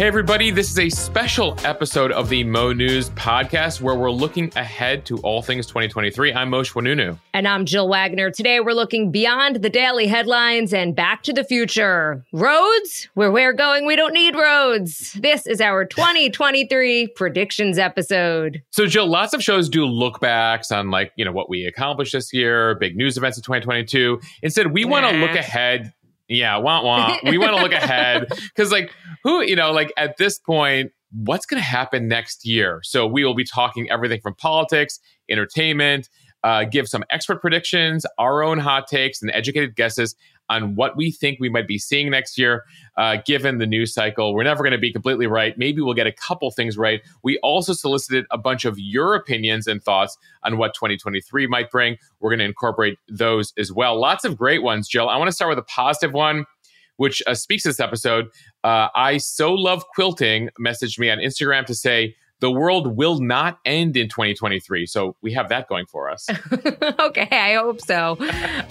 Hey, everybody, this is a special episode of the Mo News podcast where we're looking ahead to all things 2023. I'm Moshe Oinounou. And I'm Jill Wagner. Today, we're looking beyond the daily headlines and back to the future. Roads? Where we're going, we don't need roads. This is our 2023 predictions episode. So, Jill, lots of shows do look backs on, like, you know, what we accomplished this year, big news events of 2022. Instead, we want to look ahead yeah, want want. We want to look ahead because, like, who you know, like at this point, what's going to happen next year? So we will be talking everything from politics, entertainment, uh, give some expert predictions, our own hot takes, and educated guesses on what we think we might be seeing next year, uh, given the news cycle. We're never going to be completely right. Maybe we'll get a couple things right. We also solicited a bunch of your opinions and thoughts on what 2023 might bring. We're going to incorporate those as well. Lots of great ones, Jill. I want to start with a positive one. Which uh, speaks to this episode. Uh, I so love quilting. Messaged me on Instagram to say the world will not end in 2023. So we have that going for us. okay, I hope so.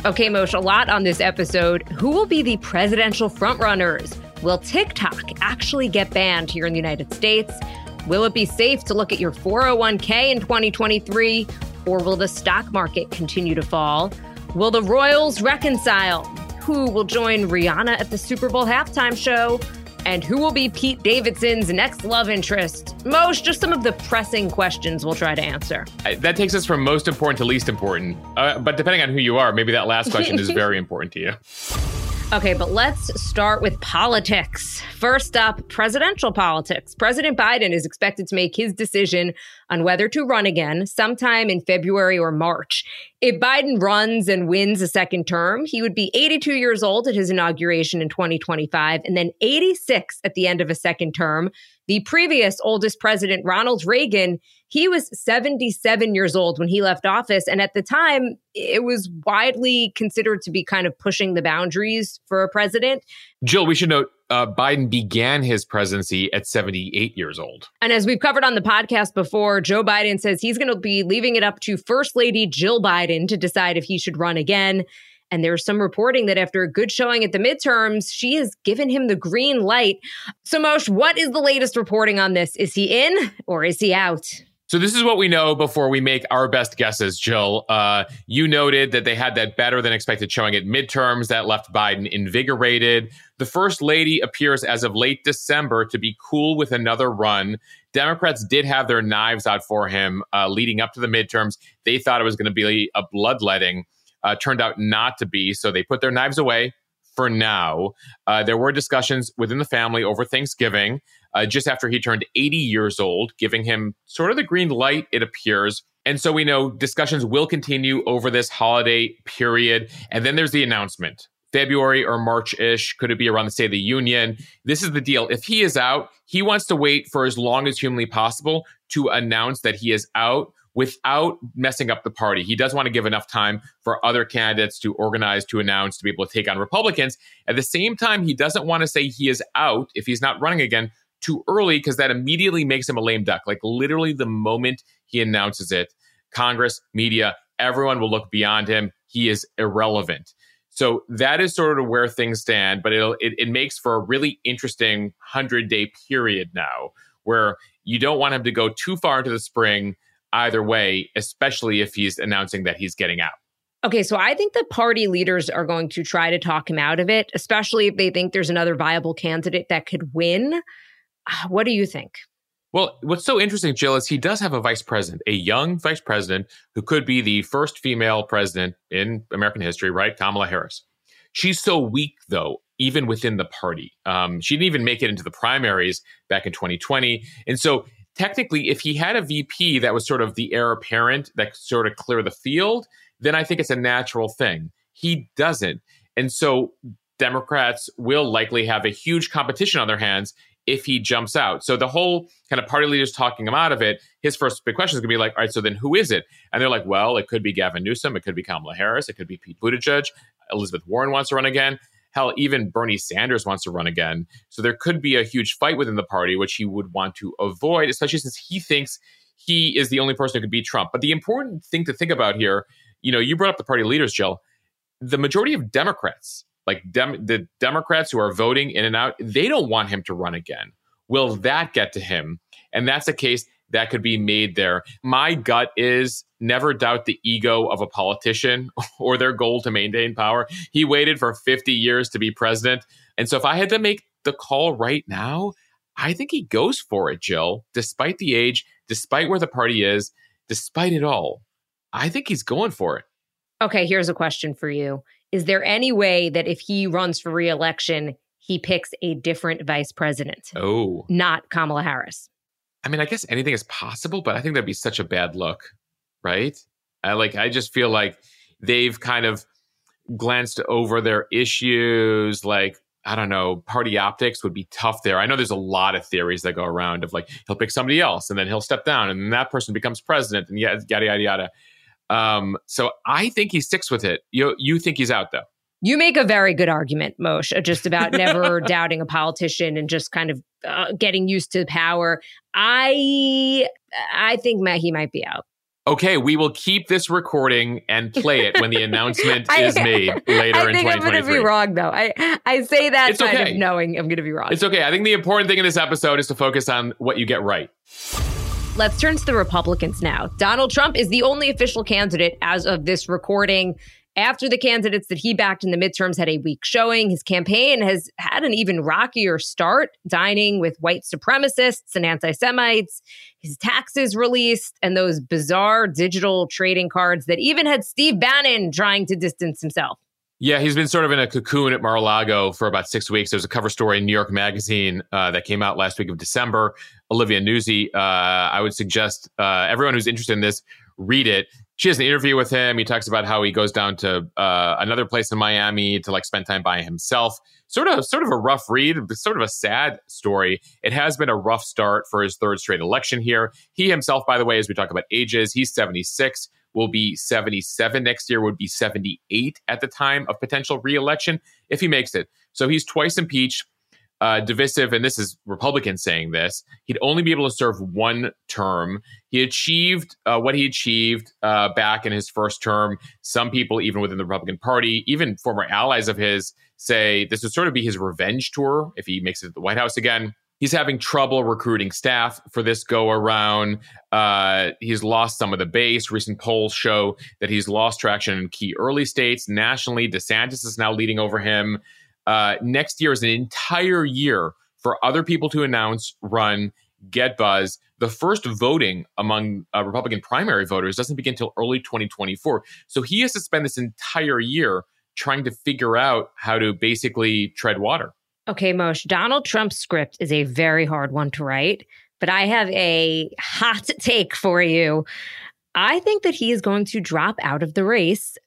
Okay, Moshe, a lot on this episode. Who will be the presidential frontrunners? Will TikTok actually get banned here in the United States? Will it be safe to look at your 401k in 2023? Or will the stock market continue to fall? Will the Royals reconcile? Who will join Rihanna at the Super Bowl halftime show? And who will be Pete Davidson's next love interest? Most, just some of the pressing questions we'll try to answer. That takes us from most important to least important. Uh, but depending on who you are, maybe that last question is very important to you. Okay, but let's start with politics. First up, presidential politics. President Biden is expected to make his decision on whether to run again sometime in February or March. If Biden runs and wins a second term, he would be 82 years old at his inauguration in 2025 and then 86 at the end of a second term. The previous oldest president, Ronald Reagan, he was 77 years old when he left office. And at the time, it was widely considered to be kind of pushing the boundaries for a president. Jill, we should note uh, Biden began his presidency at 78 years old. And as we've covered on the podcast before, Joe Biden says he's going to be leaving it up to First Lady Jill Biden to decide if he should run again. And there's some reporting that after a good showing at the midterms, she has given him the green light. So, Moshe, what is the latest reporting on this? Is he in or is he out? So this is what we know before we make our best guesses, Jill. Uh, you noted that they had that better than expected showing at midterms that left Biden invigorated. The first lady appears as of late December to be cool with another run. Democrats did have their knives out for him uh, leading up to the midterms. They thought it was going to be a bloodletting uh, turned out not to be. So they put their knives away for now. Uh, there were discussions within the family over Thanksgiving, uh, just after he turned 80 years old, giving him sort of the green light, it appears. And so we know discussions will continue over this holiday period. And then there's the announcement. February or March ish. Could it be around the State of the Union? This is the deal. If he is out, he wants to wait for as long as humanly possible to announce that he is out without messing up the party. He does want to give enough time for other candidates to organize, to announce, to be able to take on Republicans. At the same time, he doesn't want to say he is out if he's not running again too early because that immediately makes him a lame duck. Like literally the moment he announces it, Congress, media, everyone will look beyond him. He is irrelevant. So that is sort of where things stand, but it, it makes for a really interesting 100 day period now where you don't want him to go too far into the spring either way, especially if he's announcing that he's getting out. Okay, so I think the party leaders are going to try to talk him out of it, especially if they think there's another viable candidate that could win. What do you think? Well, what's so interesting, Jill, is he does have a vice president, a young vice president who could be the first female president in American history, right? Kamala Harris. She's so weak, though, even within the party. Um, she didn't even make it into the primaries back in 2020. And so technically, if he had a VP that was sort of the heir apparent that sort of clear the field, then I think it's a natural thing. He doesn't. And so Democrats will likely have a huge competition on their hands if he jumps out. So the whole kind of party leaders talking him out of it, his first big question is going to be like, all right, so then who is it? And they're like, well, it could be Gavin Newsom, it could be Kamala Harris, it could be Pete Buttigieg, Elizabeth Warren wants to run again. Hell, even Bernie Sanders wants to run again. So there could be a huge fight within the party, which he would want to avoid, especially since he thinks he is the only person who could beat Trump. But the important thing to think about here, you know, you brought up the party leaders, Jill. The majority of Democrats, like Dem- the Democrats who are voting in and out, they don't want him to run again. Will that get to him? And that's a case that could be made there. My gut is never doubt the ego of a politician or their goal to maintain power. He waited for 50 years to be president. And so if I had to make the call right now, I think he goes for it, Jill, despite the age, despite where the party is, despite it all. I think he's going for it. Okay, here's a question for you. Is there any way that if he runs for reelection, he picks a different vice president? Oh. Not Kamala Harris. I mean, I guess anything is possible, but I think that'd be such a bad look, right? I like I just feel like they've kind of glanced over their issues like I don't know, party optics would be tough there. I know there's a lot of theories that go around of like he'll pick somebody else and then he'll step down and then that person becomes president and yada yada yada yada. Um, so I think he sticks with it. You you think he's out though? You make a very good argument, Moshe, just about never doubting a politician and just kind of uh, getting used to power. I I think he might be out. Okay, we will keep this recording and play it when the announcement I, is made later I think I'm going to be wrong, though. I, I say that it's kind okay. of knowing I'm going to be wrong. It's okay. I think the important thing in this episode is to focus on what you get right. Let's turn to the Republicans now. Donald Trump is the only official candidate as of this recording. After the candidates that he backed in the midterms had a weak showing, his campaign has had an even rockier start, dining with white supremacists and anti Semites, his taxes released, and those bizarre digital trading cards that even had Steve Bannon trying to distance himself. Yeah, he's been sort of in a cocoon at Mar-a-Lago for about six weeks. There's a cover story in New York Magazine uh, that came out last week of December. Olivia Nuzzi, uh, I would suggest uh, everyone who's interested in this read it she has an interview with him. He talks about how he goes down to uh, another place in Miami to like spend time by himself. Sort of, sort of a rough read, sort of a sad story. It has been a rough start for his third straight election here. He himself, by the way, as we talk about ages, he's 76, will be 77 next year, would be 78 at the time of potential reelection if he makes it. So he's twice impeached uh, divisive, and this is Republicans saying this, he'd only be able to serve one term. He achieved uh, what he achieved uh, back in his first term. Some people, even within the Republican Party, even former allies of his, say this would sort of be his revenge tour if he makes it to the White House again. He's having trouble recruiting staff for this go around. Uh, he's lost some of the base. Recent polls show that he's lost traction in key early states. Nationally, DeSantis is now leading over him. Uh, next year is an entire year for other people to announce, run, get buzz. The first voting among uh, Republican primary voters doesn't begin until early 2024. So he has to spend this entire year trying to figure out how to basically tread water. Okay, Moshe, Donald Trump's script is a very hard one to write, but I have a hot take for you. I think that he is going to drop out of the race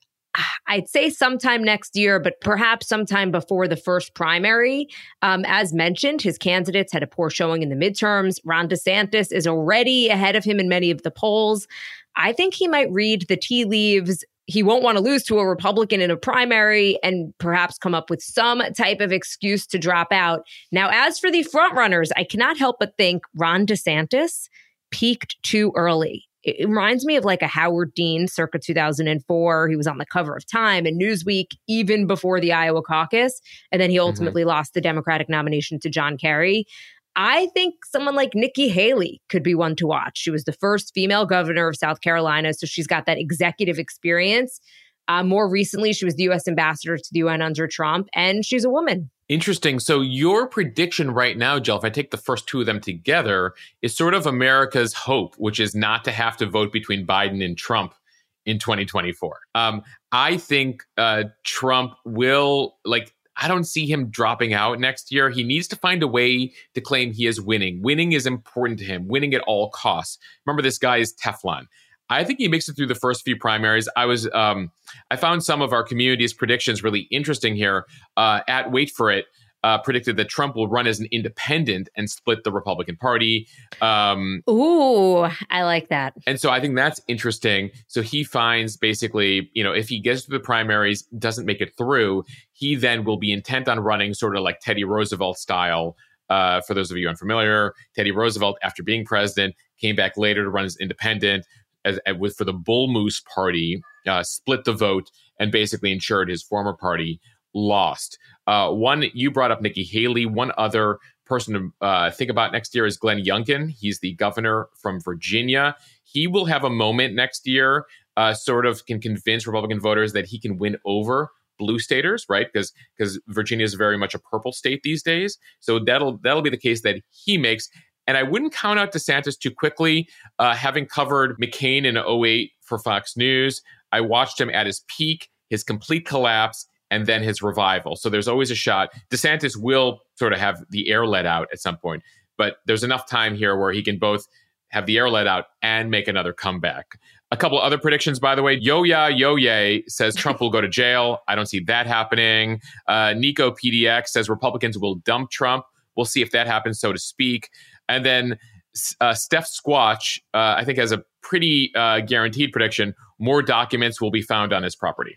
I'd say sometime next year, but perhaps sometime before the first primary. Um, as mentioned, his candidates had a poor showing in the midterms. Ron DeSantis is already ahead of him in many of the polls. I think he might read the tea leaves. He won't want to lose to a Republican in a primary and perhaps come up with some type of excuse to drop out. Now, as for the frontrunners, I cannot help but think Ron DeSantis peaked too early it reminds me of like a Howard Dean circa 2004. He was on the cover of Time and Newsweek even before the Iowa caucus. And then he mm-hmm. ultimately mm-hmm. lost the Democratic nomination to John Kerry. I think someone like Nikki Haley could be one to watch. She was the first female governor of South Carolina, so she's got that executive experience. Uh, more recently, she was the U.S. ambassador to the UN under Trump, and she's a woman. Interesting. So your prediction right now, Jill, if I take the first two of them together, is sort of America's hope, which is not to have to vote between Biden and Trump in 2024. Um, I think uh, Trump will like. I don't see him dropping out next year. He needs to find a way to claim he is winning. Winning is important to him. Winning at all costs. Remember, this guy is Teflon. I think he makes it through the first few primaries. I was, um, I found some of our community's predictions really interesting here. Uh, at wait for it, uh, predicted that Trump will run as an independent and split the Republican Party. Um, Ooh, I like that. And so I think that's interesting. So he finds basically, you know, if he gets to the primaries, doesn't make it through, he then will be intent on running sort of like Teddy Roosevelt style. Uh, for those of you unfamiliar, Teddy Roosevelt, after being president, came back later to run as independent, as, as with for the Bull Moose Party, uh, split the vote and basically ensured his former party lost. Uh, one, you brought up Nikki Haley. One other person to uh, think about next year is Glenn Youngkin. He's the governor from Virginia. He will have a moment next year, uh, sort of can convince Republican voters that he can win over blue staters, right? Because because Virginia is very much a purple state these days. So that'll that'll be the case that he makes. And I wouldn't count out DeSantis too quickly. Uh, having covered McCain in 08 for Fox News, I watched him at his peak, his complete collapse, and then his revival. So there's always a shot. DeSantis will sort of have the air let out at some point, but there's enough time here where he can both have the air let out and make another comeback. A couple other predictions, by the way. Yo Ya Yo Ye says Trump will go to jail. I don't see that happening. Uh, Nico PDX says Republicans will dump Trump. We'll see if that happens, so to speak. And then uh, Steph Squatch, uh, I think, has a pretty uh, guaranteed prediction more documents will be found on his property.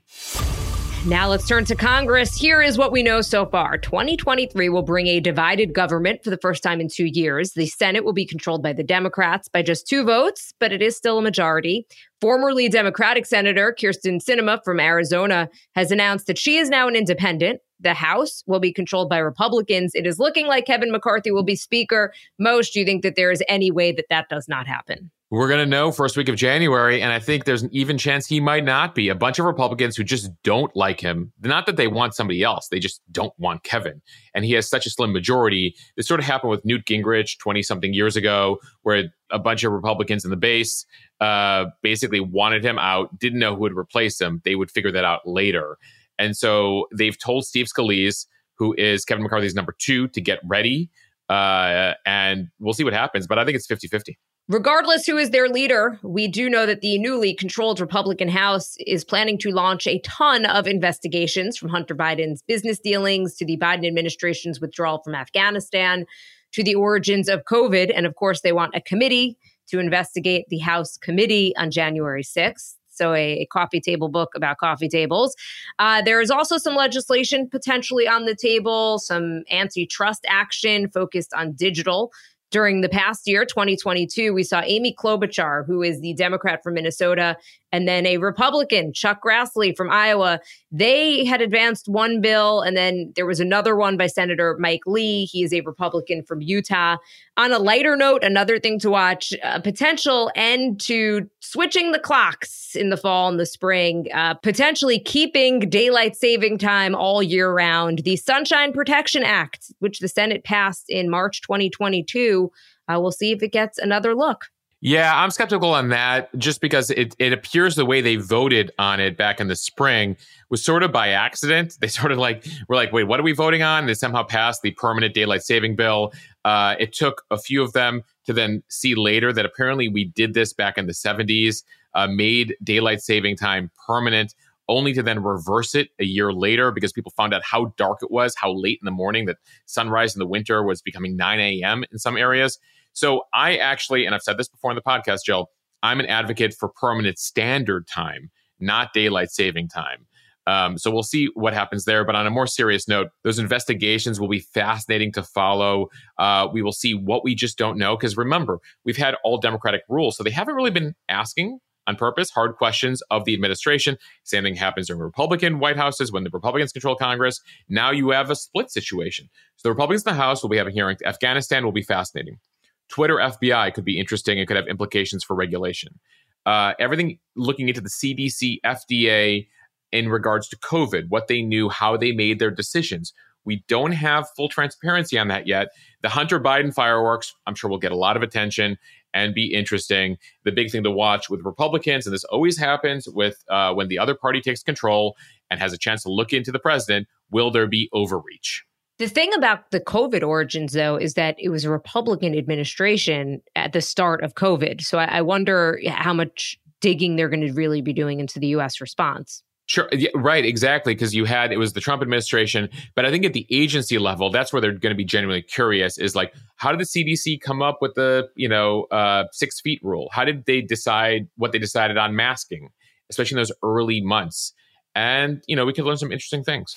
Now let's turn to Congress. Here is what we know so far 2023 will bring a divided government for the first time in two years. The Senate will be controlled by the Democrats by just two votes, but it is still a majority. Formerly Democratic Senator Kyrsten Sinema from Arizona has announced that she is now an independent. The House will be controlled by Republicans. It is looking like Kevin McCarthy will be Speaker. Moshe, do you think that there is any way that that does not happen? We're going to know first week of January, and I think there's an even chance he might not be. A bunch of Republicans who just don't like him. Not that they want somebody else, they just don't want Kevin. And he has such a slim majority. This sort of happened with Newt Gingrich 20 something years ago, where a bunch of Republicans in the base uh, basically wanted him out, didn't know who would replace him. They would figure that out later. And so they've told Steve Scalise, who is Kevin McCarthy's number two, to get ready. Uh, and we'll see what happens. But I think it's 50 50. Regardless who is their leader, we do know that the newly controlled Republican House is planning to launch a ton of investigations from Hunter Biden's business dealings to the Biden administration's withdrawal from Afghanistan to the origins of COVID. And of course, they want a committee to investigate the House committee on January 6th. So, a, a coffee table book about coffee tables. Uh, there is also some legislation potentially on the table, some antitrust action focused on digital during the past year, 2022, we saw Amy Klobuchar, who is the Democrat from Minnesota, and then a Republican, Chuck Grassley from Iowa. They had advanced one bill, and then there was another one by Senator Mike Lee. He is a Republican from Utah. On a lighter note, another thing to watch a potential end to switching the clocks in the fall and the spring, uh, potentially keeping daylight saving time all year round. The Sunshine Protection Act, which the Senate passed in March 2022, uh, we'll see if it gets another look. Yeah, I'm skeptical on that just because it, it appears the way they voted on it back in the spring was sort of by accident. They sort of like were like, wait, what are we voting on? They somehow passed the permanent daylight saving bill. Uh, it took a few of them to then see later that apparently we did this back in the 70s, uh, made daylight saving time permanent, only to then reverse it a year later because people found out how dark it was, how late in the morning that sunrise in the winter was becoming 9 a.m. in some areas. So I actually, and I've said this before in the podcast, Jill, I'm an advocate for permanent standard time, not daylight saving time. Um, so we'll see what happens there. But on a more serious note, those investigations will be fascinating to follow. Uh, we will see what we just don't know. Because remember, we've had all Democratic rules. So they haven't really been asking on purpose hard questions of the administration. Same thing happens during Republican White Houses when the Republicans control Congress. Now you have a split situation. So the Republicans in the House will be having hearings. Afghanistan will be fascinating. Twitter FBI could be interesting. It could have implications for regulation. Uh, everything looking into the CDC, FDA in regards to COVID, what they knew, how they made their decisions. We don't have full transparency on that yet. The Hunter Biden fireworks, I'm sure will get a lot of attention and be interesting. The big thing to watch with Republicans, and this always happens with uh, when the other party takes control and has a chance to look into the president, will there be overreach? The thing about the COVID origins, though, is that it was a Republican administration at the start of COVID. So I, I wonder how much digging they're going to really be doing into the U.S. response. Sure. Yeah, right. Exactly. Because you had, it was the Trump administration. But I think at the agency level, that's where they're going to be genuinely curious is like, how did the CDC come up with the, you know, uh, six feet rule? How did they decide what they decided on masking, especially in those early months? And, you know, we could learn some interesting things.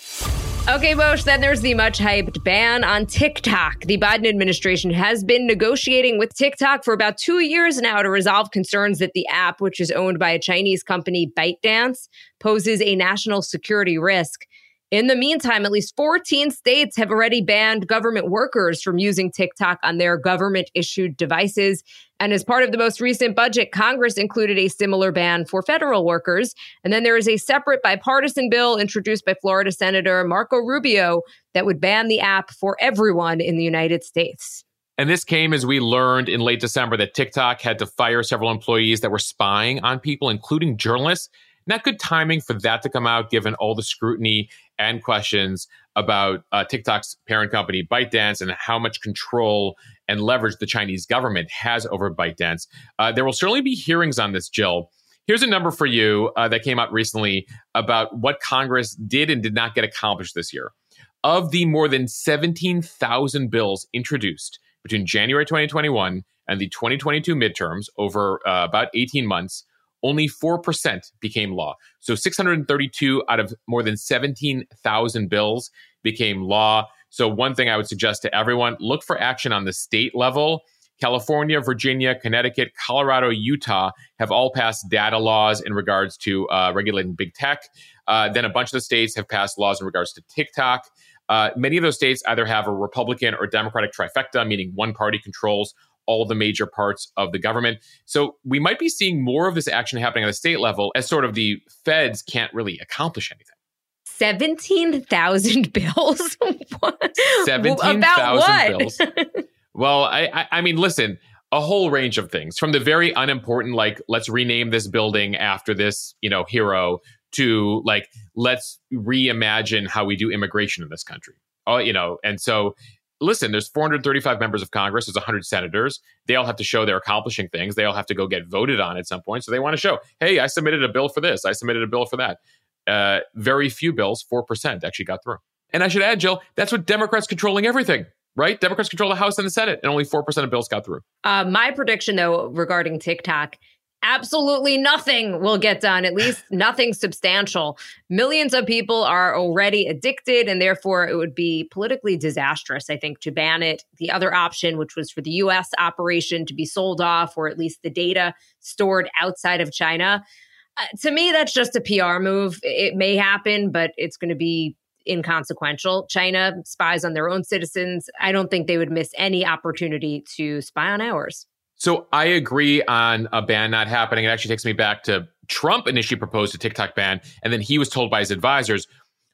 Okay, Moshe, then there's the much hyped ban on TikTok. The Biden administration has been negotiating with TikTok for about two years now to resolve concerns that the app, which is owned by a Chinese company, ByteDance, poses a national security risk. In the meantime, at least 14 states have already banned government workers from using TikTok on their government issued devices. And as part of the most recent budget, Congress included a similar ban for federal workers. And then there is a separate bipartisan bill introduced by Florida Senator Marco Rubio that would ban the app for everyone in the United States. And this came as we learned in late December that TikTok had to fire several employees that were spying on people, including journalists. Not good timing for that to come out, given all the scrutiny and questions about uh, TikTok's parent company, ByteDance, and how much control and leverage the Chinese government has over ByteDance. Uh, there will certainly be hearings on this, Jill. Here's a number for you uh, that came out recently about what Congress did and did not get accomplished this year. Of the more than 17,000 bills introduced between January 2021 and the 2022 midterms over uh, about 18 months, only 4% became law. So 632 out of more than 17,000 bills became law. So, one thing I would suggest to everyone look for action on the state level. California, Virginia, Connecticut, Colorado, Utah have all passed data laws in regards to uh, regulating big tech. Uh, then a bunch of the states have passed laws in regards to TikTok. Uh, many of those states either have a Republican or Democratic trifecta, meaning one party controls all the major parts of the government. So we might be seeing more of this action happening at the state level as sort of the feds can't really accomplish anything. 17,000 bills? 17,000 bills. well, I, I, I mean, listen, a whole range of things from the very unimportant, like, let's rename this building after this, you know, hero to like, let's reimagine how we do immigration in this country. Oh, you know, and so listen, there's 435 members of Congress, there's 100 senators. They all have to show they're accomplishing things. They all have to go get voted on at some point. So they want to show, hey, I submitted a bill for this, I submitted a bill for that. Uh, very few bills, 4%, actually got through. And I should add, Jill, that's what Democrats controlling everything right? Democrats control the House and the Senate, and only 4% of bills got through. Uh, my prediction, though, regarding TikTok absolutely nothing will get done, at least nothing substantial. Millions of people are already addicted, and therefore it would be politically disastrous, I think, to ban it. The other option, which was for the US operation to be sold off, or at least the data stored outside of China. Uh, to me, that's just a PR move. It may happen, but it's going to be inconsequential. China spies on their own citizens. I don't think they would miss any opportunity to spy on ours. So I agree on a ban not happening. It actually takes me back to Trump initially proposed a TikTok ban, and then he was told by his advisors,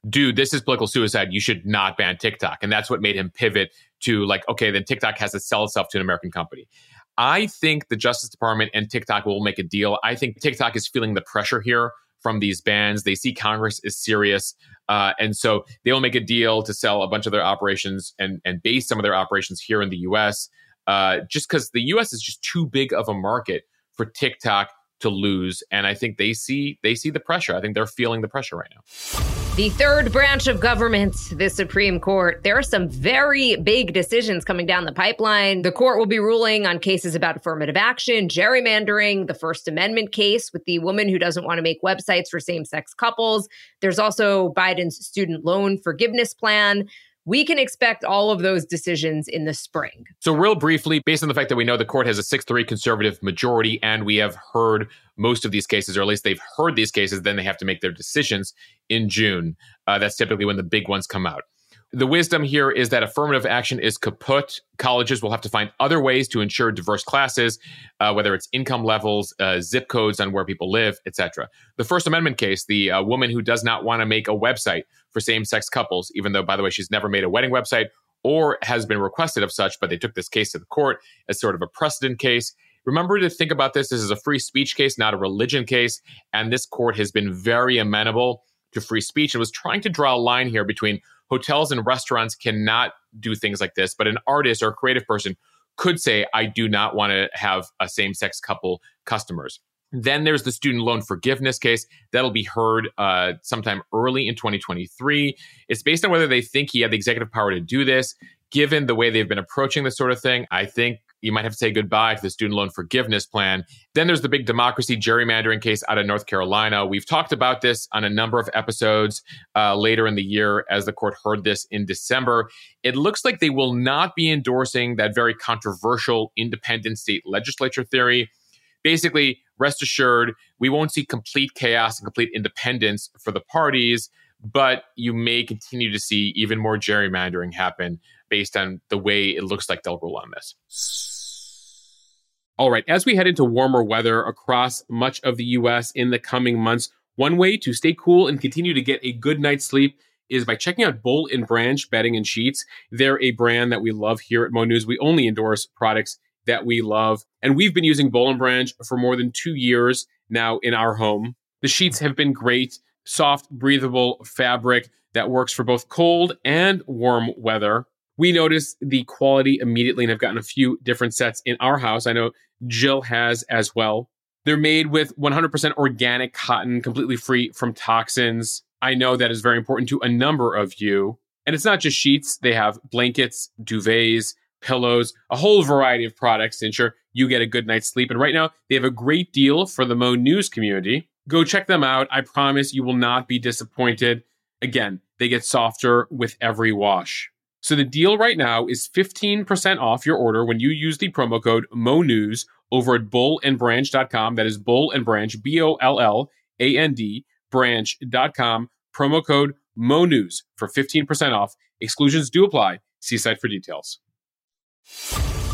dude, this is political suicide. You should not ban TikTok. And that's what made him pivot to like, okay, then TikTok has to sell itself to an American company. I think the Justice Department and TikTok will make a deal. I think TikTok is feeling the pressure here from these bans. They see Congress is serious. Uh, and so they will make a deal to sell a bunch of their operations and, and base some of their operations here in the US uh, just because the U.S. is just too big of a market for TikTok to lose, and I think they see they see the pressure. I think they're feeling the pressure right now. The third branch of government, the Supreme Court, there are some very big decisions coming down the pipeline. The court will be ruling on cases about affirmative action, gerrymandering, the First Amendment case with the woman who doesn't want to make websites for same sex couples. There's also Biden's student loan forgiveness plan we can expect all of those decisions in the spring. So, real briefly, based on the fact that we know the court has a 6 3 conservative majority, and we have heard most of these cases, or at least they've heard these cases, then they have to make their decisions in June. Uh, that's typically when the big ones come out. The wisdom here is that affirmative action is kaput. Colleges will have to find other ways to ensure diverse classes, uh, whether it's income levels, uh, zip codes on where people live, etc. The First Amendment case, the uh, woman who does not want to make a website for same-sex couples, even though, by the way, she's never made a wedding website or has been requested of such, but they took this case to the court as sort of a precedent case. Remember to think about this. This is a free speech case, not a religion case, and this court has been very amenable to free speech and was trying to draw a line here between hotels and restaurants cannot do things like this, but an artist or a creative person could say, I do not want to have a same sex couple customers. Then there's the student loan forgiveness case that'll be heard uh, sometime early in 2023. It's based on whether they think he had the executive power to do this. Given the way they've been approaching this sort of thing, I think you might have to say goodbye to the student loan forgiveness plan. Then there's the big democracy gerrymandering case out of North Carolina. We've talked about this on a number of episodes uh, later in the year as the court heard this in December. It looks like they will not be endorsing that very controversial independent state legislature theory. Basically, rest assured, we won't see complete chaos and complete independence for the parties but you may continue to see even more gerrymandering happen based on the way it looks like they'll rule on this. All right, as we head into warmer weather across much of the US in the coming months, one way to stay cool and continue to get a good night's sleep is by checking out Boll and Branch bedding and sheets. They're a brand that we love here at Mo News. We only endorse products that we love, and we've been using Boll and Branch for more than two years now in our home. The sheets have been great, soft, breathable fabric that works for both cold and warm weather. We noticed the quality immediately and have gotten a few different sets in our house. I know Jill has as well. They're made with 100% organic cotton, completely free from toxins. I know that is very important to a number of you. And it's not just sheets, they have blankets, duvets, pillows, a whole variety of products to ensure you get a good night's sleep. And right now, they have a great deal for the Mo News community. Go check them out. I promise you will not be disappointed. Again, they get softer with every wash. So the deal right now is 15% off your order when you use the promo code MONEWS over at bollandbranch.com. That is Boll and Branch, B O L L A N D, branch.com. Promo code MONEWS for 15% off. Exclusions do apply. See site for details.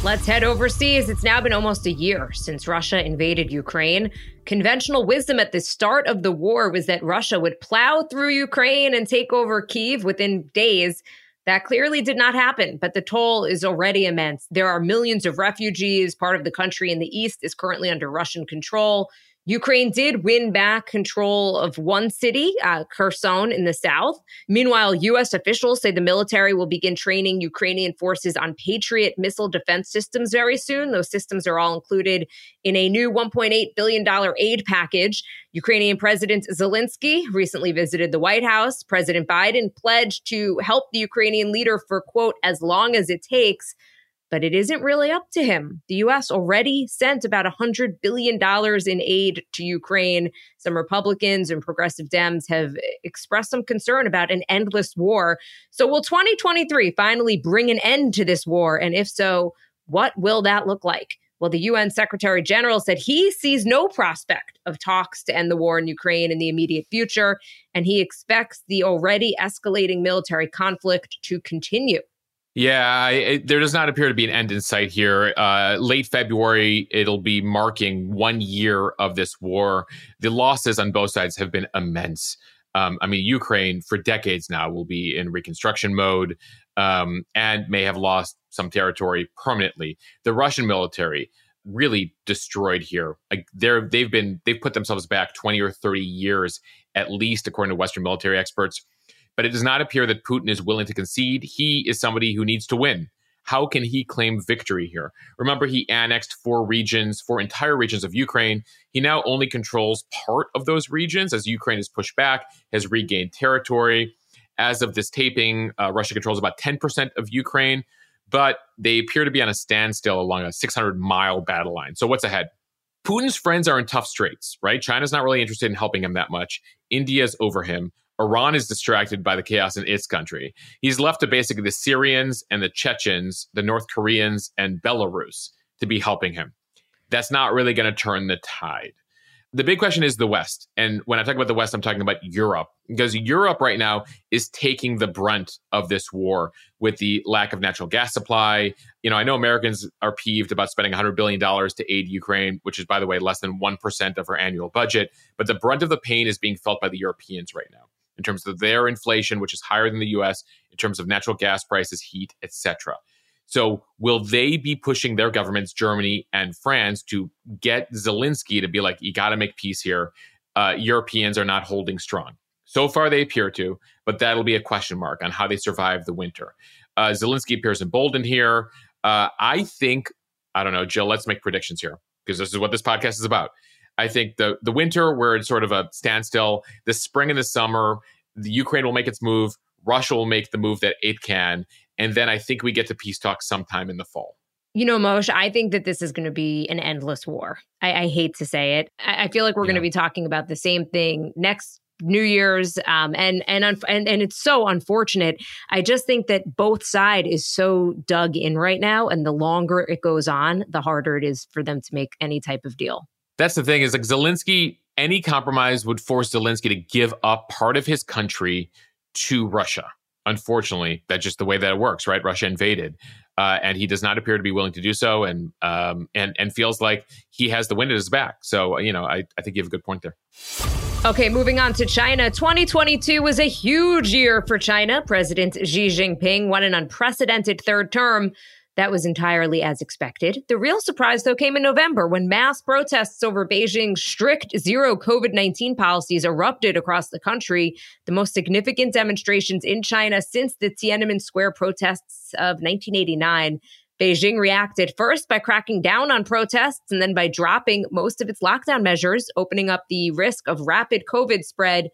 Let's head overseas. It's now been almost a year since Russia invaded Ukraine. Conventional wisdom at the start of the war was that Russia would plow through Ukraine and take over Kiev within days. That clearly did not happen, but the toll is already immense. There are millions of refugees. Part of the country in the east is currently under Russian control. Ukraine did win back control of one city, uh, Kherson, in the south. Meanwhile, U.S. officials say the military will begin training Ukrainian forces on Patriot missile defense systems very soon. Those systems are all included in a new $1.8 billion aid package. Ukrainian President Zelensky recently visited the White House. President Biden pledged to help the Ukrainian leader for, quote, as long as it takes but it isn't really up to him. The US already sent about $100 billion in aid to Ukraine. Some Republicans and progressive Dems have expressed some concern about an endless war. So, will 2023 finally bring an end to this war? And if so, what will that look like? Well, the UN Secretary General said he sees no prospect of talks to end the war in Ukraine in the immediate future, and he expects the already escalating military conflict to continue. Yeah, it, there does not appear to be an end in sight here. Uh, late February, it'll be marking one year of this war. The losses on both sides have been immense. Um, I mean, Ukraine for decades now will be in reconstruction mode um, and may have lost some territory permanently. The Russian military really destroyed here. Like they've been they've put themselves back twenty or thirty years at least, according to Western military experts but it does not appear that Putin is willing to concede. He is somebody who needs to win. How can he claim victory here? Remember, he annexed four regions, four entire regions of Ukraine. He now only controls part of those regions as Ukraine has pushed back, has regained territory. As of this taping, uh, Russia controls about 10% of Ukraine, but they appear to be on a standstill along a 600 mile battle line. So, what's ahead? Putin's friends are in tough straits, right? China's not really interested in helping him that much. India's over him. Iran is distracted by the chaos in its country. He's left to basically the Syrians and the Chechens, the North Koreans, and Belarus to be helping him. That's not really going to turn the tide. The big question is the West. And when I talk about the West, I'm talking about Europe, because Europe right now is taking the brunt of this war with the lack of natural gas supply. You know, I know Americans are peeved about spending $100 billion to aid Ukraine, which is, by the way, less than 1% of our annual budget. But the brunt of the pain is being felt by the Europeans right now in terms of their inflation, which is higher than the US, in terms of natural gas prices, heat, etc. So, will they be pushing their governments, Germany and France, to get Zelensky to be like, you got to make peace here? Uh, Europeans are not holding strong. So far, they appear to, but that'll be a question mark on how they survive the winter. Uh, Zelensky appears emboldened here. Uh, I think, I don't know, Jill, let's make predictions here because this is what this podcast is about. I think the the winter where it's sort of a standstill, the spring and the summer, the Ukraine will make its move, Russia will make the move that it can, and then I think we get to peace talks sometime in the fall. You know, Moshe, I think that this is going to be an endless war. I, I hate to say it. I, I feel like we're yeah. going to be talking about the same thing next New Year's, um, and and, and and it's so unfortunate. I just think that both side is so dug in right now, and the longer it goes on, the harder it is for them to make any type of deal that's the thing is like Zelensky any compromise would force Zelensky to give up part of his country to Russia. Unfortunately, that's just the way that it works, right? Russia invaded, uh, and he does not appear to be willing to do so, and um, and and feels like he has the wind at his back. So, you know, I, I think you have a good point there. Okay, moving on to China. 2022 was a huge year for China. President Xi Jinping won an unprecedented third term that was entirely as expected. The real surprise, though, came in November when mass protests over Beijing's strict zero COVID 19 policies erupted across the country, the most significant demonstrations in China since the Tiananmen Square protests of 1989. Beijing reacted first by cracking down on protests and then by dropping most of its lockdown measures, opening up the risk of rapid COVID spread.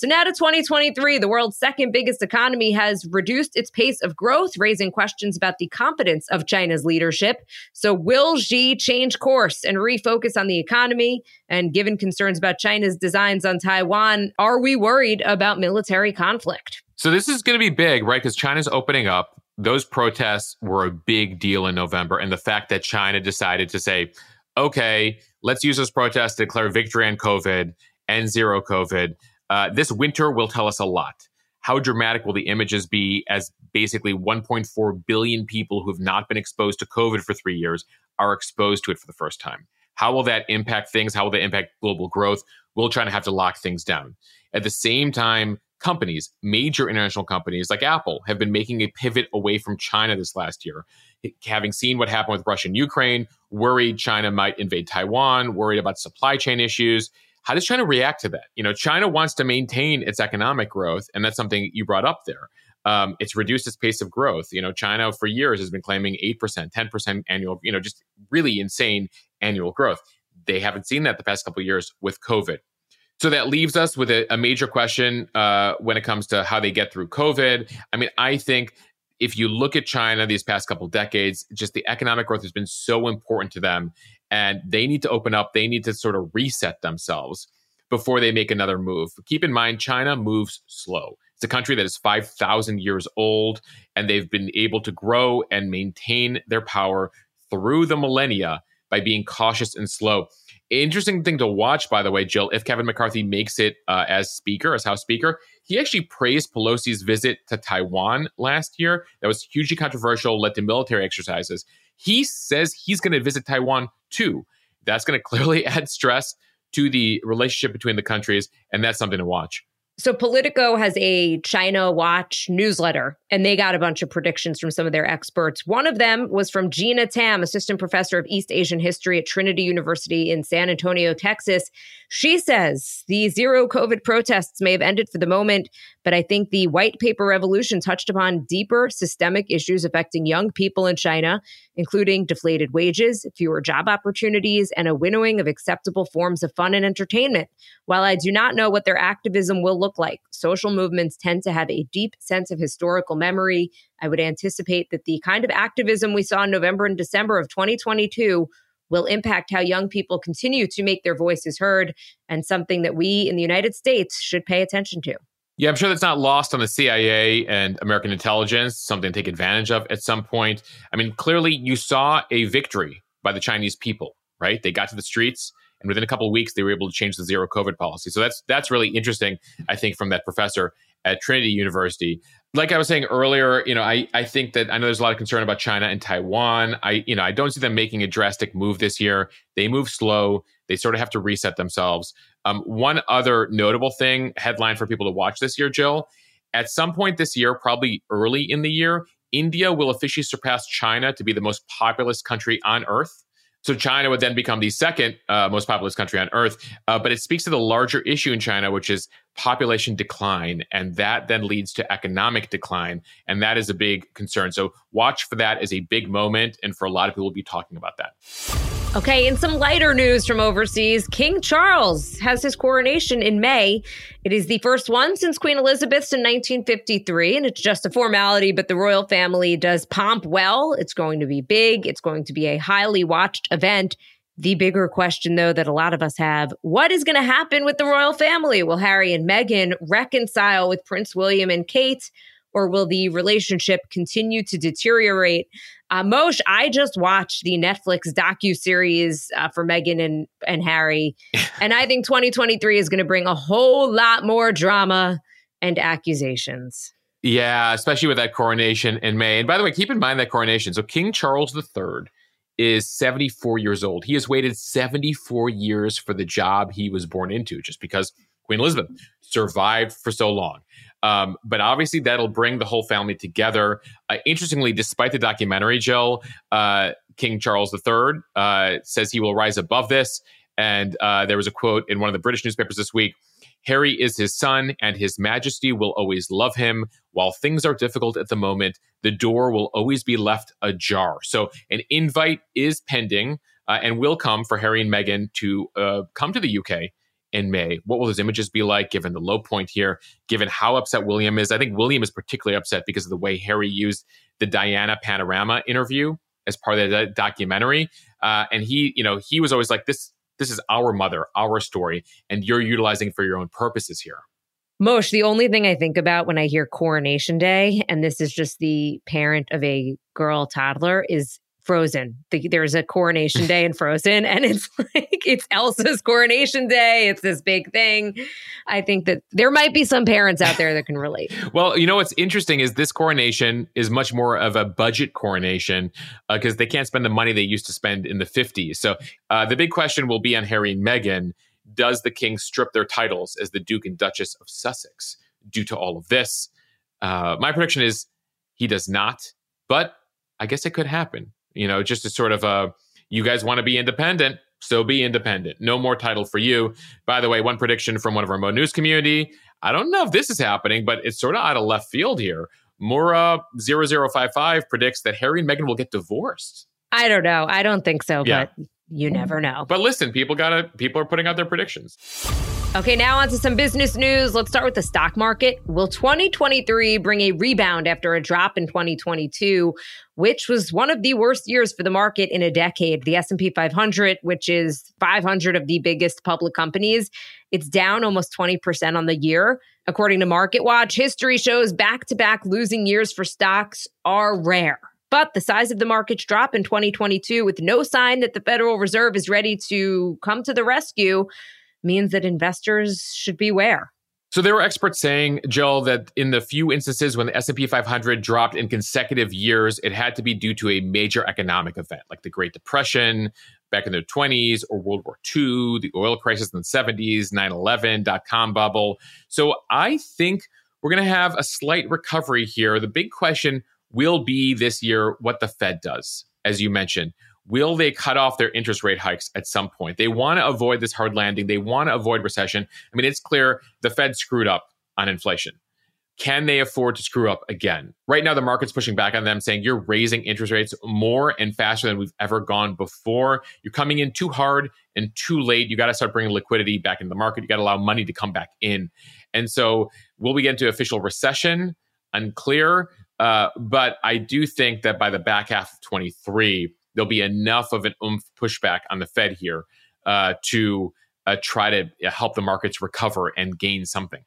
So now to 2023, the world's second biggest economy has reduced its pace of growth, raising questions about the competence of China's leadership. So will Xi change course and refocus on the economy? And given concerns about China's designs on Taiwan, are we worried about military conflict? So this is going to be big, right? Because China's opening up. Those protests were a big deal in November. And the fact that China decided to say, okay, let's use those protests to declare victory on COVID and zero COVID uh, this winter will tell us a lot. How dramatic will the images be as basically 1.4 billion people who have not been exposed to COVID for three years are exposed to it for the first time? How will that impact things? How will that impact global growth? Try to have to lock things down. At the same time, companies, major international companies like Apple, have been making a pivot away from China this last year. Having seen what happened with Russia and Ukraine, worried China might invade Taiwan, worried about supply chain issues. How does China react to that? You know, China wants to maintain its economic growth, and that's something you brought up there. Um, it's reduced its pace of growth. You know, China for years has been claiming 8%, 10% annual, you know, just really insane annual growth. They haven't seen that the past couple years with COVID. So that leaves us with a, a major question uh, when it comes to how they get through COVID. I mean, I think if you look at China these past couple decades, just the economic growth has been so important to them and they need to open up. They need to sort of reset themselves before they make another move. Keep in mind, China moves slow. It's a country that is 5,000 years old, and they've been able to grow and maintain their power through the millennia by being cautious and slow. Interesting thing to watch, by the way, Jill, if Kevin McCarthy makes it uh, as Speaker, as House Speaker, he actually praised Pelosi's visit to Taiwan last year. That was hugely controversial, led to military exercises. He says he's going to visit Taiwan too. That's going to clearly add stress to the relationship between the countries, and that's something to watch. So Politico has a China Watch newsletter, and they got a bunch of predictions from some of their experts. One of them was from Gina Tam, assistant professor of East Asian history at Trinity University in San Antonio, Texas. She says the zero COVID protests may have ended for the moment, but I think the white paper revolution touched upon deeper systemic issues affecting young people in China, including deflated wages, fewer job opportunities, and a winnowing of acceptable forms of fun and entertainment. While I do not know what their activism will look like, social movements tend to have a deep sense of historical memory. I would anticipate that the kind of activism we saw in November and December of 2022 will impact how young people continue to make their voices heard and something that we in the United States should pay attention to. Yeah, I'm sure that's not lost on the CIA and American intelligence, something to take advantage of at some point. I mean, clearly you saw a victory by the Chinese people, right? They got to the streets and within a couple of weeks they were able to change the zero covid policy. So that's that's really interesting, I think from that professor at Trinity University. Like I was saying earlier, you know, I, I think that I know there's a lot of concern about China and Taiwan. I, you know, I don't see them making a drastic move this year. They move slow. They sort of have to reset themselves. Um, one other notable thing, headline for people to watch this year, Jill, at some point this year, probably early in the year, India will officially surpass China to be the most populous country on earth. So China would then become the second uh, most populous country on earth. Uh, but it speaks to the larger issue in China, which is population decline. And that then leads to economic decline. And that is a big concern. So watch for that as a big moment. And for a lot of people, will be talking about that. Okay, in some lighter news from overseas, King Charles has his coronation in May. It is the first one since Queen Elizabeth's in 1953, and it's just a formality, but the royal family does pomp well. It's going to be big, it's going to be a highly watched event. The bigger question, though, that a lot of us have what is going to happen with the royal family? Will Harry and Meghan reconcile with Prince William and Kate? or will the relationship continue to deteriorate? Uh, Moshe, I just watched the Netflix docu series uh, for Meghan and and Harry, and I think 2023 is going to bring a whole lot more drama and accusations. Yeah, especially with that coronation in May. And by the way, keep in mind that coronation. So King Charles III is 74 years old. He has waited 74 years for the job he was born into, just because Queen Elizabeth survived for so long. Um, but obviously, that'll bring the whole family together. Uh, interestingly, despite the documentary, Jill, uh, King Charles III uh, says he will rise above this. And uh, there was a quote in one of the British newspapers this week Harry is his son, and his majesty will always love him. While things are difficult at the moment, the door will always be left ajar. So, an invite is pending uh, and will come for Harry and Meghan to uh, come to the UK in May. What will those images be like given the low point here, given how upset William is? I think William is particularly upset because of the way Harry used the Diana Panorama interview as part of the documentary. Uh, and he, you know, he was always like, this, this is our mother, our story, and you're utilizing for your own purposes here. Moshe, the only thing I think about when I hear Coronation Day, and this is just the parent of a girl toddler, is Frozen. The, there's a coronation day in Frozen, and it's like it's Elsa's coronation day. It's this big thing. I think that there might be some parents out there that can relate. well, you know what's interesting is this coronation is much more of a budget coronation because uh, they can't spend the money they used to spend in the 50s. So uh, the big question will be on Harry and Meghan. Does the king strip their titles as the Duke and Duchess of Sussex due to all of this? Uh, my prediction is he does not, but I guess it could happen. You know, just a sort of a you guys want to be independent, so be independent. No more title for you. By the way, one prediction from one of our Mo News community. I don't know if this is happening, but it's sort of out of left field here. Mora 0055 predicts that Harry and Meghan will get divorced. I don't know. I don't think so, yeah. but you never know. But listen, people gotta people are putting out their predictions. Okay, now on to some business news. Let's start with the stock market. Will 2023 bring a rebound after a drop in 2022, which was one of the worst years for the market in a decade? The S&P 500, which is 500 of the biggest public companies, it's down almost 20% on the year. According to MarketWatch, history shows back-to-back losing years for stocks are rare. But the size of the market's drop in 2022 with no sign that the Federal Reserve is ready to come to the rescue means that investors should beware. So there were experts saying, Jill, that in the few instances when the S&P 500 dropped in consecutive years, it had to be due to a major economic event like the Great Depression back in the 20s or World War II, the oil crisis in the 70s, 9/11, dot-com bubble. So I think we're going to have a slight recovery here. The big question will be this year what the Fed does, as you mentioned. Will they cut off their interest rate hikes at some point? They want to avoid this hard landing. They want to avoid recession. I mean, it's clear the Fed screwed up on inflation. Can they afford to screw up again? Right now, the market's pushing back on them, saying you're raising interest rates more and faster than we've ever gone before. You're coming in too hard and too late. You got to start bringing liquidity back into the market. You got to allow money to come back in. And so, will we get into official recession? Unclear. Uh, but I do think that by the back half of 23, there'll be enough of an oomph pushback on the Fed here uh, to uh, try to uh, help the markets recover and gain something.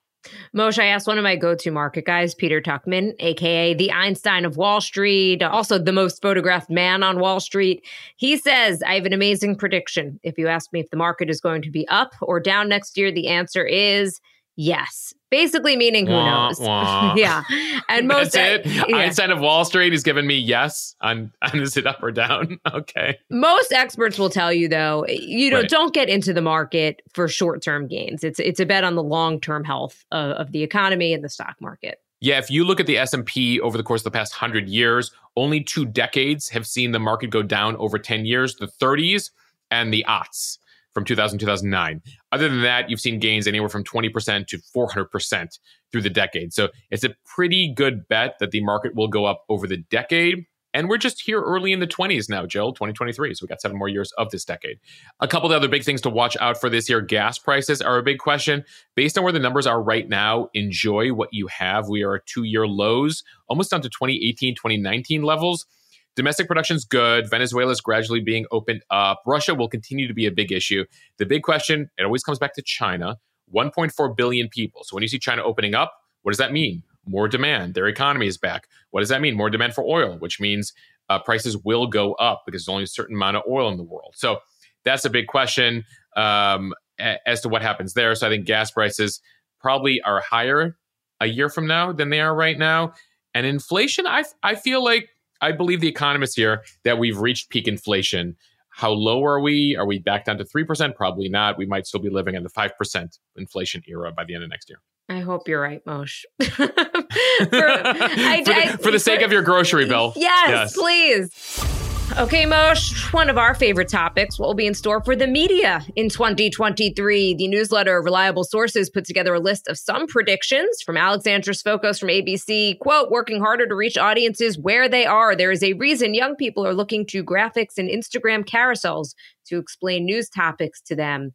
Moshe, I asked one of my go to market guys, Peter Tuchman, AKA the Einstein of Wall Street, also the most photographed man on Wall Street. He says, I have an amazing prediction. If you ask me if the market is going to be up or down next year, the answer is yes. Basically meaning who wah, knows. Wah. yeah. And most That's it. Yeah. Einstein of Wall Street has given me yes on, on is it up or down? okay. Most experts will tell you though, you know, right. don't get into the market for short-term gains. It's it's a bet on the long-term health of, of the economy and the stock market. Yeah, if you look at the S&P over the course of the past 100 years, only two decades have seen the market go down over 10 years, the 30s and the aughts from 2000 2009. Other than that, you've seen gains anywhere from 20% to 400% through the decade. So it's a pretty good bet that the market will go up over the decade. And we're just here early in the 20s now, Jill, 2023. So we got seven more years of this decade. A couple of other big things to watch out for this year. Gas prices are a big question. Based on where the numbers are right now, enjoy what you have. We are at two year lows, almost down to 2018, 2019 levels. Domestic production is good. Venezuela is gradually being opened up. Russia will continue to be a big issue. The big question, it always comes back to China 1.4 billion people. So when you see China opening up, what does that mean? more demand. Their economy is back. What does that mean? More demand for oil, which means uh, prices will go up because there's only a certain amount of oil in the world. So that's a big question um, as to what happens there. So I think gas prices probably are higher a year from now than they are right now. And inflation, I, I feel like I believe the economists here that we've reached peak inflation. How low are we? Are we back down to 3%? Probably not. We might still be living in the 5% inflation era by the end of next year. I hope you're right, Moshe. for, I, for, the, I, for the sake for, of your grocery bill. Yes, yes. please. Okay, Moshe, one of our favorite topics. What will be in store for the media in 2023? The newsletter Reliable Sources put together a list of some predictions from Alexandra Svokos from ABC. Quote, working harder to reach audiences where they are. There is a reason young people are looking to graphics and Instagram carousels to explain news topics to them,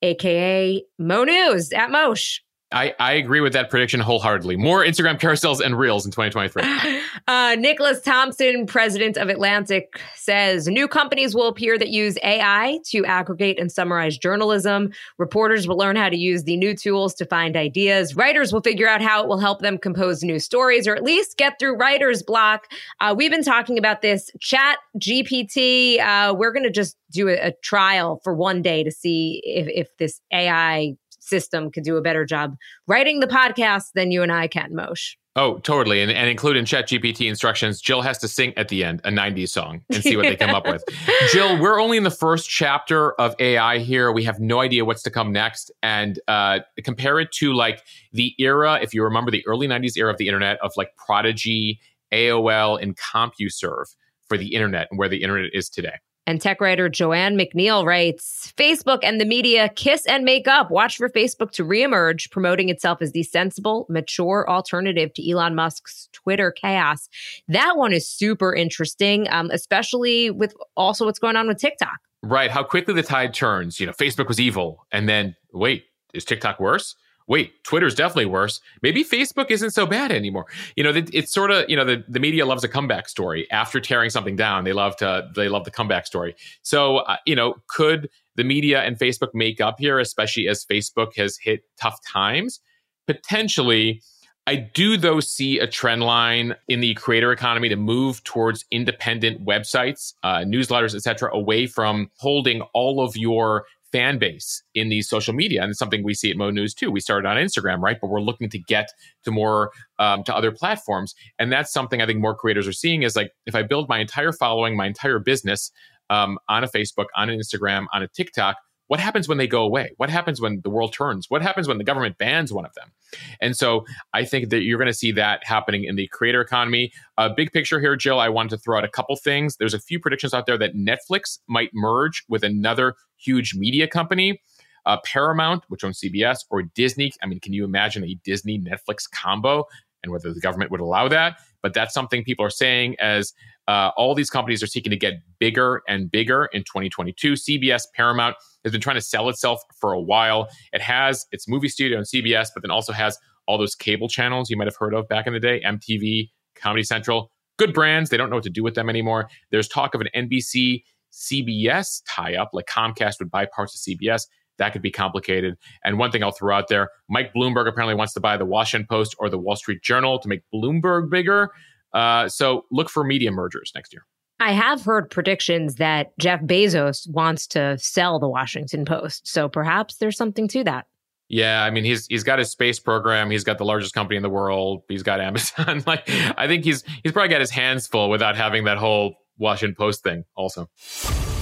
aka Mo News at Moshe. I, I agree with that prediction wholeheartedly. More Instagram carousels and reels in 2023. Uh, Nicholas Thompson, president of Atlantic, says new companies will appear that use AI to aggregate and summarize journalism. Reporters will learn how to use the new tools to find ideas. Writers will figure out how it will help them compose new stories or at least get through writer's block. Uh, we've been talking about this chat GPT. Uh, we're going to just do a, a trial for one day to see if, if this AI system could do a better job writing the podcast than you and I can, Moshe. Oh, totally. And, and include in Chat GPT instructions, Jill has to sing at the end a 90s song and see what they come up with. Jill, we're only in the first chapter of AI here. We have no idea what's to come next. And uh, compare it to like the era, if you remember the early 90s era of the internet, of like Prodigy, AOL, and CompuServe for the internet and where the internet is today. And tech writer Joanne McNeil writes Facebook and the media kiss and make up. Watch for Facebook to reemerge, promoting itself as the sensible, mature alternative to Elon Musk's Twitter chaos. That one is super interesting, um, especially with also what's going on with TikTok. Right. How quickly the tide turns. You know, Facebook was evil. And then, wait, is TikTok worse? Wait, Twitter's definitely worse. Maybe Facebook isn't so bad anymore. You know, it's sort of you know the, the media loves a comeback story after tearing something down. They love to they love the comeback story. So uh, you know, could the media and Facebook make up here, especially as Facebook has hit tough times? Potentially. I do, though, see a trend line in the creator economy to move towards independent websites, uh, newsletters, etc., away from holding all of your fan base in these social media. And it's something we see at Mo News too. We started on Instagram, right? But we're looking to get to more um, to other platforms. And that's something I think more creators are seeing is like if I build my entire following, my entire business um, on a Facebook, on an Instagram, on a TikTok, what happens when they go away? What happens when the world turns? What happens when the government bans one of them? And so I think that you're going to see that happening in the creator economy. A uh, big picture here, Jill, I wanted to throw out a couple things. There's a few predictions out there that Netflix might merge with another huge media company. Uh, Paramount, which owns CBS, or Disney. I mean, can you imagine a Disney Netflix combo and whether the government would allow that? But that's something people are saying as uh, all these companies are seeking to get bigger and bigger in 2022. CBS, Paramount has been trying to sell itself for a while. It has its movie studio on CBS, but then also has all those cable channels you might have heard of back in the day MTV, Comedy Central. Good brands. They don't know what to do with them anymore. There's talk of an NBC CBS tie up, like Comcast would buy parts of CBS. That could be complicated. And one thing I'll throw out there Mike Bloomberg apparently wants to buy the Washington Post or the Wall Street Journal to make Bloomberg bigger. Uh, so look for media mergers next year. I have heard predictions that Jeff Bezos wants to sell the Washington Post. So perhaps there's something to that. Yeah, I mean he's he's got his space program. He's got the largest company in the world. He's got Amazon. like I think he's he's probably got his hands full without having that whole Washington Post thing also.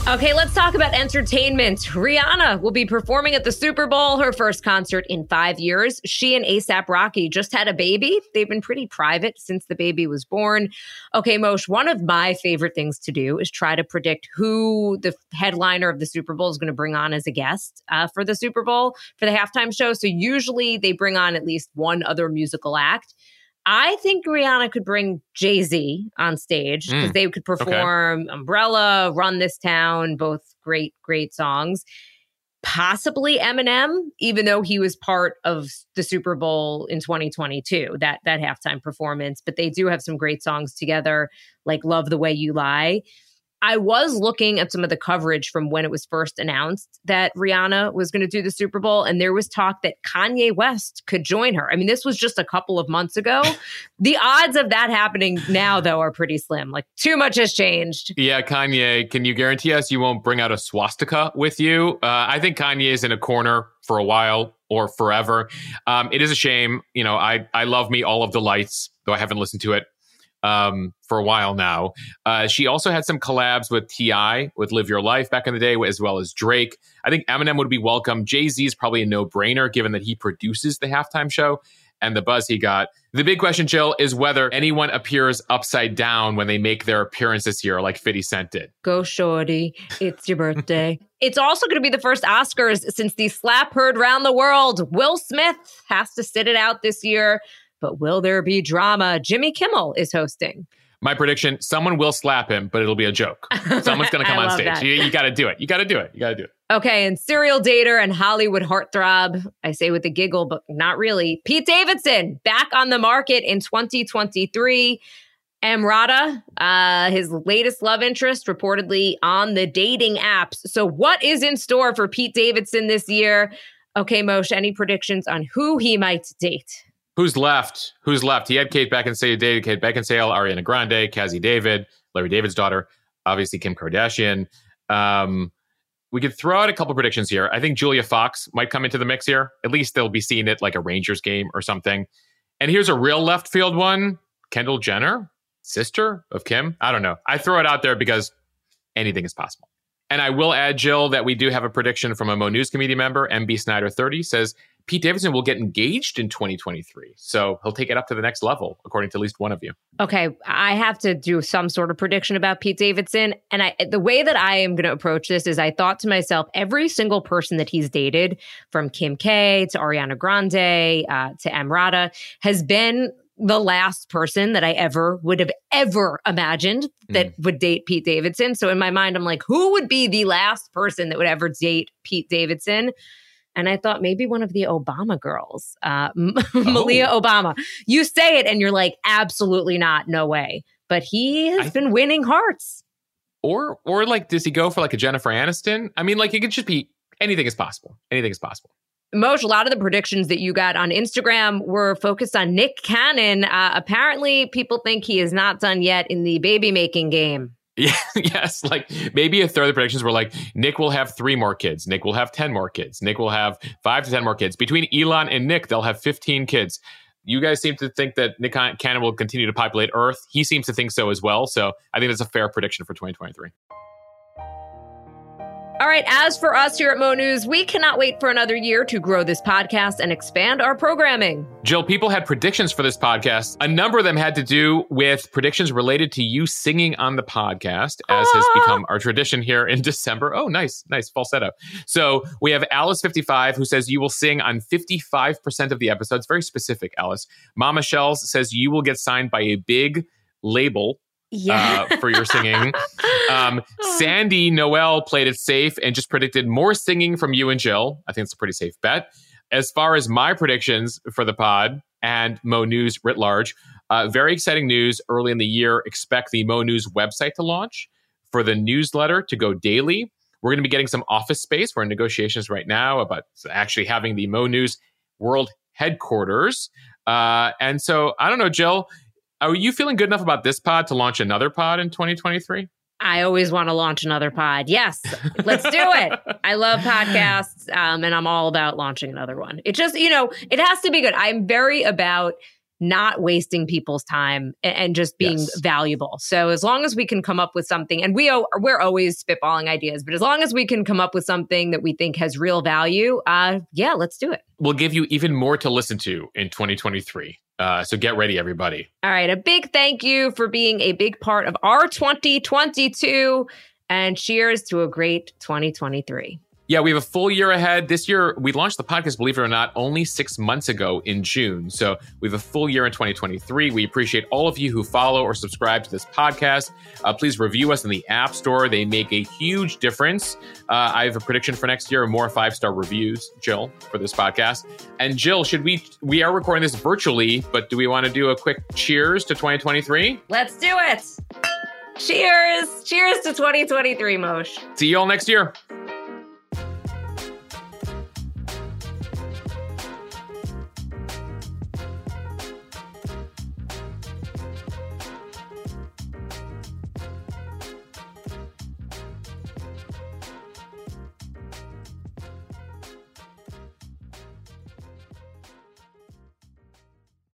Okay, let's talk about entertainment. Rihanna will be performing at the Super Bowl, her first concert in five years. She and ASAP Rocky just had a baby. They've been pretty private since the baby was born. Okay, Moshe, one of my favorite things to do is try to predict who the headliner of the Super Bowl is going to bring on as a guest uh, for the Super Bowl for the halftime show. So usually they bring on at least one other musical act. I think Rihanna could bring Jay Z on stage because mm. they could perform okay. Umbrella, Run This Town, both great, great songs. Possibly Eminem, even though he was part of the Super Bowl in 2022, that that halftime performance. But they do have some great songs together, like "Love the Way You Lie." I was looking at some of the coverage from when it was first announced that Rihanna was going to do the Super Bowl, and there was talk that Kanye West could join her. I mean, this was just a couple of months ago. the odds of that happening now, though, are pretty slim. Like, too much has changed. Yeah, Kanye, can you guarantee us you won't bring out a swastika with you? Uh, I think Kanye is in a corner for a while or forever. Um, it is a shame. You know, I, I love me all of the lights, though I haven't listened to it um, for a while now. Uh, she also had some collabs with T.I., with Live Your Life back in the day, as well as Drake. I think Eminem would be welcome. Jay Z is probably a no brainer given that he produces the halftime show and the buzz he got. The big question, Jill, is whether anyone appears upside down when they make their appearance this year, like 50 Cent did. Go, Shorty. It's your birthday. it's also going to be the first Oscars since the slap heard round the world. Will Smith has to sit it out this year. But will there be drama? Jimmy Kimmel is hosting. My prediction someone will slap him, but it'll be a joke. Someone's going to come on stage. You, you got to do it. You got to do it. You got to do it. Okay, and serial dater and Hollywood heartthrob, I say with a giggle, but not really. Pete Davidson back on the market in 2023. Emrata, uh, his latest love interest, reportedly on the dating apps. So, what is in store for Pete Davidson this year? Okay, Moshe, any predictions on who he might date? Who's left? Who's left? He had Kate Beckinsale, dated Kate Beckinsale, Ariana Grande, Cazzie David, Larry David's daughter, obviously Kim Kardashian. Um, we could throw out a couple predictions here. I think Julia Fox might come into the mix here. At least they'll be seeing it like a Rangers game or something. And here's a real left field one Kendall Jenner, sister of Kim. I don't know. I throw it out there because anything is possible. And I will add, Jill, that we do have a prediction from a Mo News Committee member, MB Snyder 30, says Pete Davidson will get engaged in 2023. So he'll take it up to the next level, according to at least one of you. Okay. I have to do some sort of prediction about Pete Davidson. And I, the way that I am going to approach this is I thought to myself, every single person that he's dated, from Kim K to Ariana Grande uh, to Emrata, has been the last person that I ever would have ever imagined that mm. would date Pete Davidson. So in my mind, I'm like, who would be the last person that would ever date Pete Davidson? And I thought maybe one of the Obama girls, uh, oh. Malia Obama. You say it and you're like, absolutely not, no way. But he has I, been winning hearts. Or, or like, does he go for like a Jennifer Aniston? I mean, like, it could just be anything is possible. Anything is possible. Moshe, a lot of the predictions that you got on Instagram were focused on Nick Cannon. Uh, apparently, people think he is not done yet in the baby making game. Yeah, yes. Like maybe a third of the predictions were like Nick will have three more kids. Nick will have 10 more kids. Nick will have five to 10 more kids. Between Elon and Nick, they'll have 15 kids. You guys seem to think that Nick Cannon will continue to populate Earth. He seems to think so as well. So I think that's a fair prediction for 2023. All right, as for us here at Mo News, we cannot wait for another year to grow this podcast and expand our programming. Jill, people had predictions for this podcast. A number of them had to do with predictions related to you singing on the podcast, as ah. has become our tradition here in December. Oh, nice, nice falsetto. So we have Alice55 who says you will sing on 55% of the episodes. Very specific, Alice. Mama Shells says you will get signed by a big label yeah. Uh, for your singing. Um, Sandy Noel played it safe and just predicted more singing from you and Jill. I think it's a pretty safe bet. As far as my predictions for the pod and Mo News writ large, uh, very exciting news early in the year. Expect the Mo News website to launch for the newsletter to go daily. We're going to be getting some office space. We're in negotiations right now about actually having the Mo News world headquarters. Uh, and so I don't know, Jill, are you feeling good enough about this pod to launch another pod in 2023? I always want to launch another pod. Yes, let's do it. I love podcasts, um, and I'm all about launching another one. It just, you know, it has to be good. I'm very about not wasting people's time and, and just being yes. valuable. So as long as we can come up with something, and we we're always spitballing ideas, but as long as we can come up with something that we think has real value, uh, yeah, let's do it. We'll give you even more to listen to in 2023. Uh, so get ready, everybody. All right. A big thank you for being a big part of our 2022 and cheers to a great 2023. Yeah, we have a full year ahead. This year, we launched the podcast, believe it or not, only six months ago in June. So we have a full year in 2023. We appreciate all of you who follow or subscribe to this podcast. Uh, please review us in the App Store. They make a huge difference. Uh, I have a prediction for next year more five star reviews, Jill, for this podcast. And Jill, should we, we are recording this virtually, but do we want to do a quick cheers to 2023? Let's do it. Cheers. Cheers to 2023, Mosh. See you all next year.